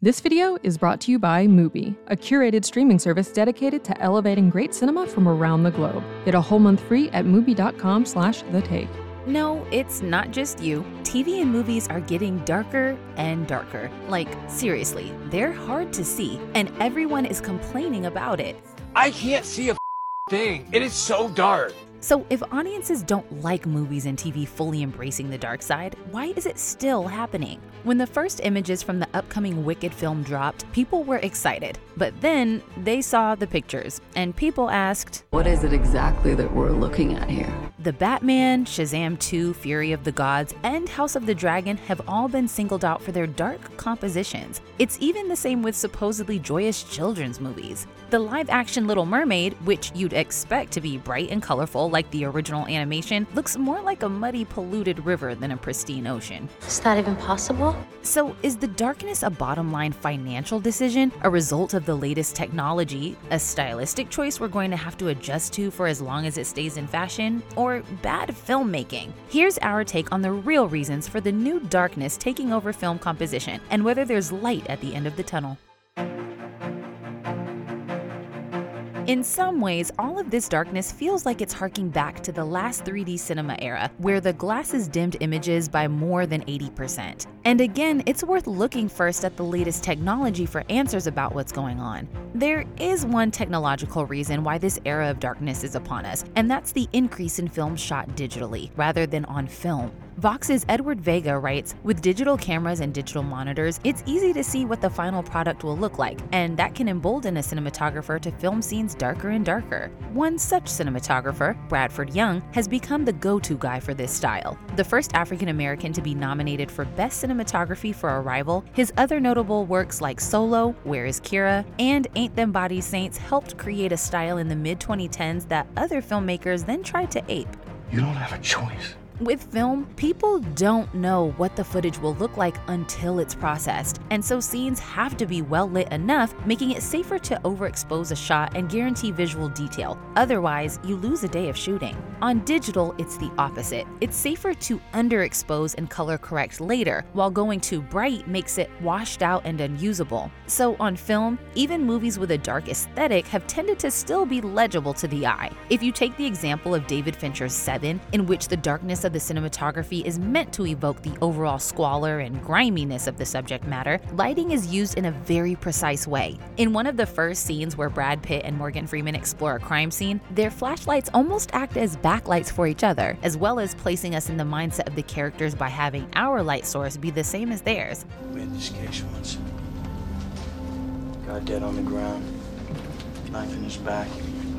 This video is brought to you by Mubi, a curated streaming service dedicated to elevating great cinema from around the globe. Get a whole month free at mubi.com slash the take. No, it's not just you. TV and movies are getting darker and darker. Like, seriously, they're hard to see, and everyone is complaining about it. I can't see a thing. It is so dark. So, if audiences don't like movies and TV fully embracing the dark side, why is it still happening? When the first images from the upcoming Wicked film dropped, people were excited. But then they saw the pictures, and people asked, What is it exactly that we're looking at here? The Batman, Shazam 2, Fury of the Gods, and House of the Dragon have all been singled out for their dark compositions. It's even the same with supposedly joyous children's movies. The live action Little Mermaid, which you'd expect to be bright and colorful like the original animation, looks more like a muddy, polluted river than a pristine ocean. Is that even possible? So, is the darkness a bottom line financial decision, a result of the latest technology, a stylistic choice we're going to have to adjust to for as long as it stays in fashion, or bad filmmaking? Here's our take on the real reasons for the new darkness taking over film composition and whether there's light at the end of the tunnel. In some ways, all of this darkness feels like it's harking back to the last 3D cinema era, where the glasses dimmed images by more than 80%. And again, it's worth looking first at the latest technology for answers about what's going on. There is one technological reason why this era of darkness is upon us, and that's the increase in films shot digitally, rather than on film. Vox's Edward Vega writes With digital cameras and digital monitors, it's easy to see what the final product will look like, and that can embolden a cinematographer to film scenes darker and darker. One such cinematographer, Bradford Young, has become the go to guy for this style. The first African American to be nominated for Best Cinematography for Arrival, his other notable works like Solo, Where is Kyra, and Ain't Them Body Saints helped create a style in the mid 2010s that other filmmakers then tried to ape. You don't have a choice. With film, people don't know what the footage will look like until it's processed, and so scenes have to be well lit enough, making it safer to overexpose a shot and guarantee visual detail. Otherwise, you lose a day of shooting. On digital, it's the opposite. It's safer to underexpose and color correct later, while going too bright makes it washed out and unusable. So on film, even movies with a dark aesthetic have tended to still be legible to the eye. If you take the example of David Fincher's Seven, in which the darkness of the cinematography is meant to evoke the overall squalor and griminess of the subject matter, lighting is used in a very precise way. In one of the first scenes where Brad Pitt and Morgan Freeman explore a crime scene, their flashlights almost act as backlights for each other, as well as placing us in the mindset of the characters by having our light source be the same as theirs. We had this case once. Guy dead on the ground, knife in his back.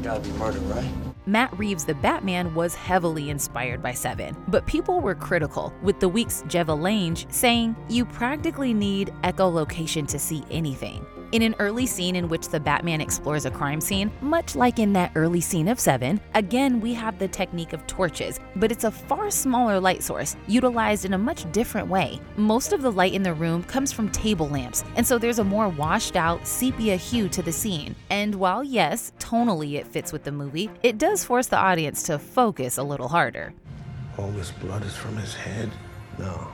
Gotta be murder, right? Matt Reeves' The Batman was heavily inspired by Seven, but people were critical, with the week's Jeva Lange saying, You practically need echolocation to see anything. In an early scene in which the Batman explores a crime scene, much like in that early scene of Seven, again we have the technique of torches, but it's a far smaller light source, utilized in a much different way. Most of the light in the room comes from table lamps, and so there's a more washed out sepia hue to the scene. And while yes, tonally it fits with the movie, it does force the audience to focus a little harder. All this blood is from his head? No.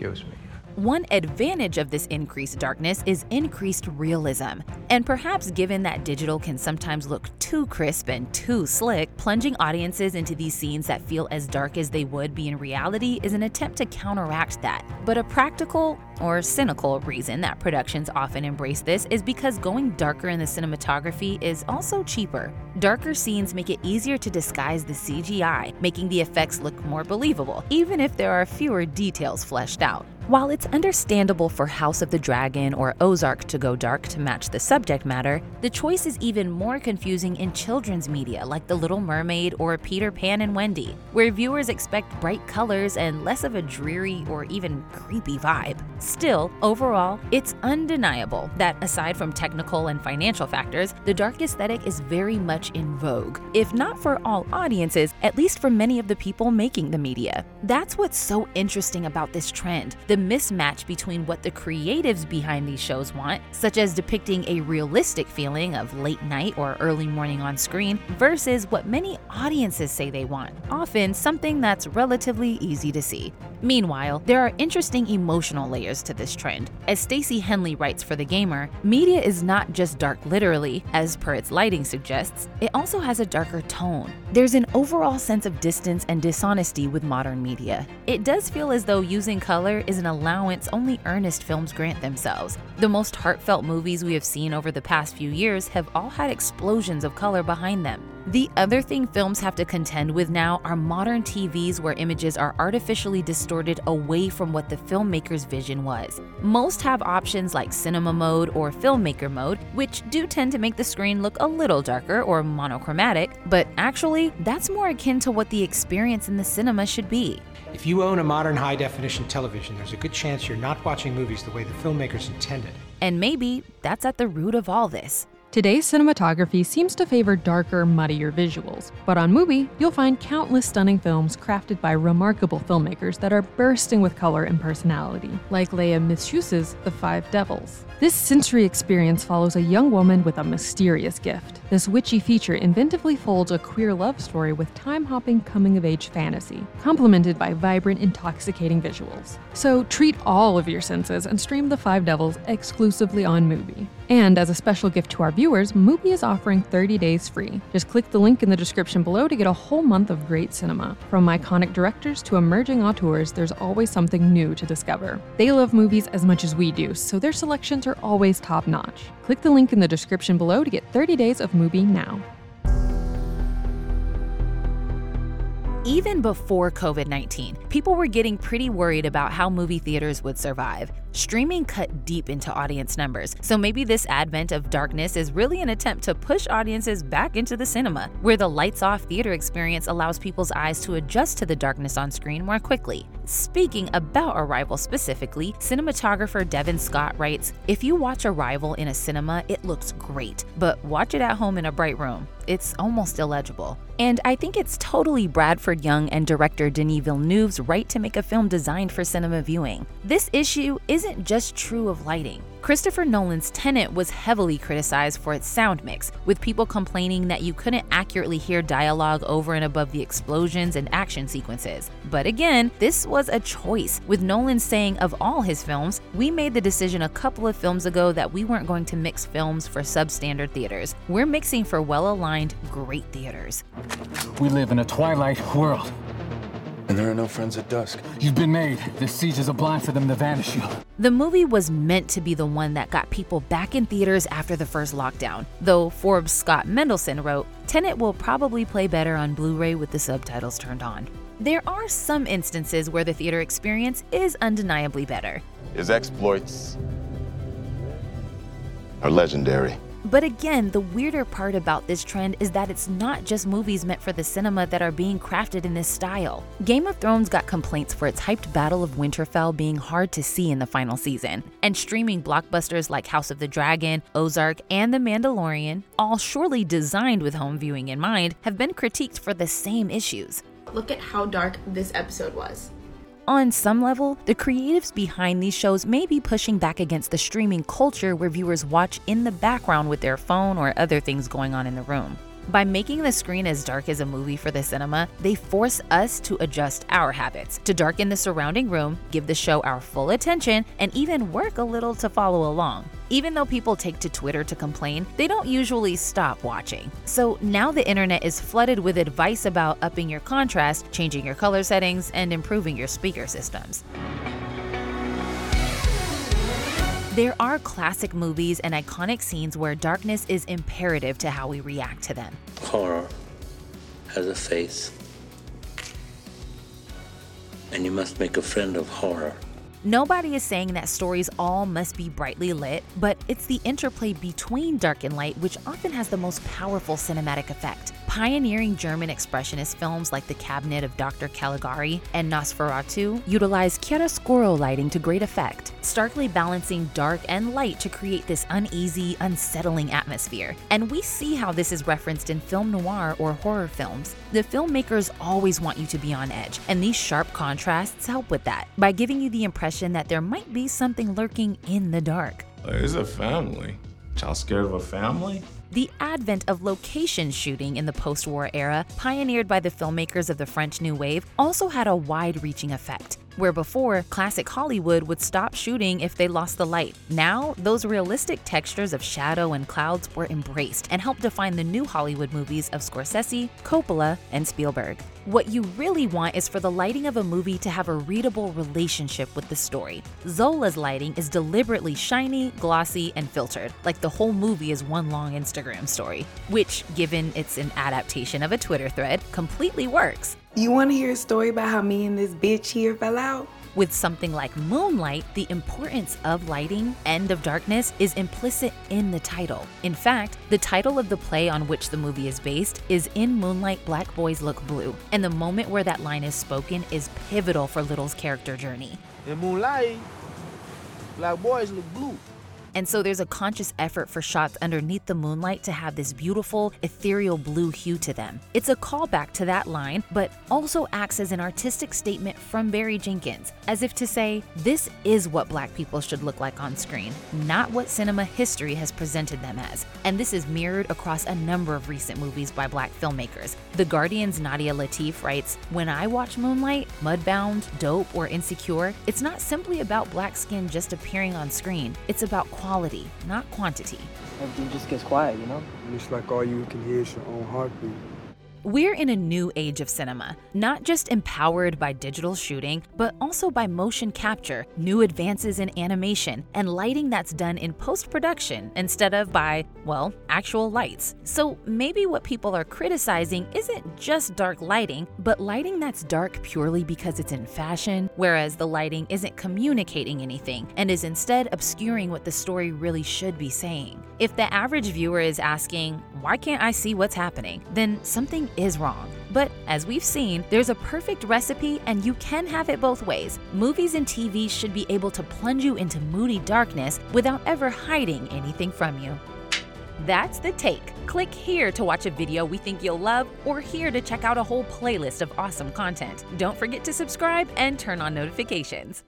Excuse me. One advantage of this increased darkness is increased realism. And perhaps given that digital can sometimes look too crisp and too slick, plunging audiences into these scenes that feel as dark as they would be in reality is an attempt to counteract that. But a practical or cynical reason that productions often embrace this is because going darker in the cinematography is also cheaper. Darker scenes make it easier to disguise the CGI, making the effects look more believable, even if there are fewer details fleshed out. While it's understandable for House of the Dragon or Ozark to go dark to match the subject matter, the choice is even more confusing in children's media like The Little Mermaid or Peter Pan and Wendy, where viewers expect bright colors and less of a dreary or even creepy vibe. Still, overall, it's undeniable that aside from technical and financial factors, the dark aesthetic is very much in vogue, if not for all audiences, at least for many of the people making the media. That's what's so interesting about this trend. The mismatch between what the creatives behind these shows want, such as depicting a realistic feeling of late night or early morning on screen, versus what many audiences say they want, often something that's relatively easy to see. Meanwhile, there are interesting emotional layers to this trend. As Stacey Henley writes for The Gamer, media is not just dark literally, as per its lighting suggests, it also has a darker tone. There's an overall sense of distance and dishonesty with modern media. It does feel as though using color is an allowance only earnest films grant themselves. The most heartfelt movies we have seen over the past few years have all had explosions of color behind them. The other thing films have to contend with now are modern TVs where images are artificially distorted away from what the filmmaker's vision was. Most have options like cinema mode or filmmaker mode, which do tend to make the screen look a little darker or monochromatic, but actually, that's more akin to what the experience in the cinema should be. If you own a modern high definition television, there's a good chance you're not watching movies the way the filmmakers intended. And maybe that's at the root of all this. Today's cinematography seems to favor darker, muddier visuals, but on Mubi, you'll find countless stunning films crafted by remarkable filmmakers that are bursting with color and personality, like Léa Mysius's The Five Devils. This sensory experience follows a young woman with a mysterious gift. This witchy feature inventively folds a queer love story with time hopping coming of age fantasy, complemented by vibrant, intoxicating visuals. So treat all of your senses and stream The Five Devils exclusively on Mubi. And as a special gift to our viewers, Mubi is offering 30 days free. Just click the link in the description below to get a whole month of great cinema. From iconic directors to emerging auteurs, there's always something new to discover. They love movies as much as we do, so their selections are always top notch. Click the link in the description below to get 30 days of Mubi now. Even before COVID 19, people were getting pretty worried about how movie theaters would survive. Streaming cut deep into audience numbers, so maybe this advent of darkness is really an attempt to push audiences back into the cinema, where the lights off theater experience allows people's eyes to adjust to the darkness on screen more quickly. Speaking about Arrival specifically, cinematographer Devin Scott writes If you watch Arrival in a cinema, it looks great, but watch it at home in a bright room. It's almost illegible. And I think it's totally Bradford Young and director Denis Villeneuve's right to make a film designed for cinema viewing. This issue isn't just true of lighting. Christopher Nolan's Tenet was heavily criticized for its sound mix, with people complaining that you couldn't accurately hear dialogue over and above the explosions and action sequences. But again, this was a choice, with Nolan saying of all his films, we made the decision a couple of films ago that we weren't going to mix films for substandard theaters. We're mixing for well aligned, great theaters. We live in a twilight world. And there are no friends at dusk. You've been made. This siege is a blind for them to vanish you. The movie was meant to be the one that got people back in theaters after the first lockdown, though Forbes' Scott Mendelson wrote, Tenet will probably play better on Blu ray with the subtitles turned on. There are some instances where the theater experience is undeniably better. His exploits are legendary. But again, the weirder part about this trend is that it's not just movies meant for the cinema that are being crafted in this style. Game of Thrones got complaints for its hyped Battle of Winterfell being hard to see in the final season, and streaming blockbusters like House of the Dragon, Ozark, and The Mandalorian, all surely designed with home viewing in mind, have been critiqued for the same issues. Look at how dark this episode was. On some level, the creatives behind these shows may be pushing back against the streaming culture where viewers watch in the background with their phone or other things going on in the room. By making the screen as dark as a movie for the cinema, they force us to adjust our habits, to darken the surrounding room, give the show our full attention, and even work a little to follow along. Even though people take to Twitter to complain, they don't usually stop watching. So now the internet is flooded with advice about upping your contrast, changing your color settings, and improving your speaker systems. There are classic movies and iconic scenes where darkness is imperative to how we react to them. Horror has a face, and you must make a friend of horror. Nobody is saying that stories all must be brightly lit, but it's the interplay between dark and light which often has the most powerful cinematic effect. Pioneering German expressionist films like The Cabinet of Dr. Caligari and Nosferatu utilize chiaroscuro lighting to great effect. starkly balancing dark and light to create this uneasy, unsettling atmosphere. And we see how this is referenced in film noir or horror films. The filmmakers always want you to be on edge, and these sharp contrasts help with that by giving you the impression that there might be something lurking in the dark. It's a family. Y'all scared of a family? The advent of location shooting in the post war era, pioneered by the filmmakers of the French New Wave, also had a wide reaching effect. Where before, classic Hollywood would stop shooting if they lost the light. Now, those realistic textures of shadow and clouds were embraced and helped define the new Hollywood movies of Scorsese, Coppola, and Spielberg. What you really want is for the lighting of a movie to have a readable relationship with the story. Zola's lighting is deliberately shiny, glossy, and filtered, like the whole movie is one long Instagram story, which, given it's an adaptation of a Twitter thread, completely works. You want to hear a story about how me and this bitch here fell out? With something like Moonlight, the importance of lighting, End of Darkness, is implicit in the title. In fact, the title of the play on which the movie is based is In Moonlight, Black Boys Look Blue, and the moment where that line is spoken is pivotal for Little's character journey. In Moonlight, black boys look blue. And so there's a conscious effort for shots underneath the moonlight to have this beautiful, ethereal blue hue to them. It's a callback to that line, but also acts as an artistic statement from Barry Jenkins, as if to say, this is what black people should look like on screen, not what cinema history has presented them as. And this is mirrored across a number of recent movies by black filmmakers. The Guardian's Nadia Latif writes, When I watch Moonlight, Mudbound, Dope, or Insecure, it's not simply about black skin just appearing on screen, it's about quality, not quantity. Everything just gets quiet, you know? It's like all you can hear is your own heartbeat. We're in a new age of cinema, not just empowered by digital shooting, but also by motion capture, new advances in animation, and lighting that's done in post production instead of by, well, actual lights. So maybe what people are criticizing isn't just dark lighting, but lighting that's dark purely because it's in fashion, whereas the lighting isn't communicating anything and is instead obscuring what the story really should be saying. If the average viewer is asking, why can't I see what's happening? Then something is wrong. But as we've seen, there's a perfect recipe and you can have it both ways. Movies and TV should be able to plunge you into moody darkness without ever hiding anything from you. That's the take. Click here to watch a video we think you'll love, or here to check out a whole playlist of awesome content. Don't forget to subscribe and turn on notifications.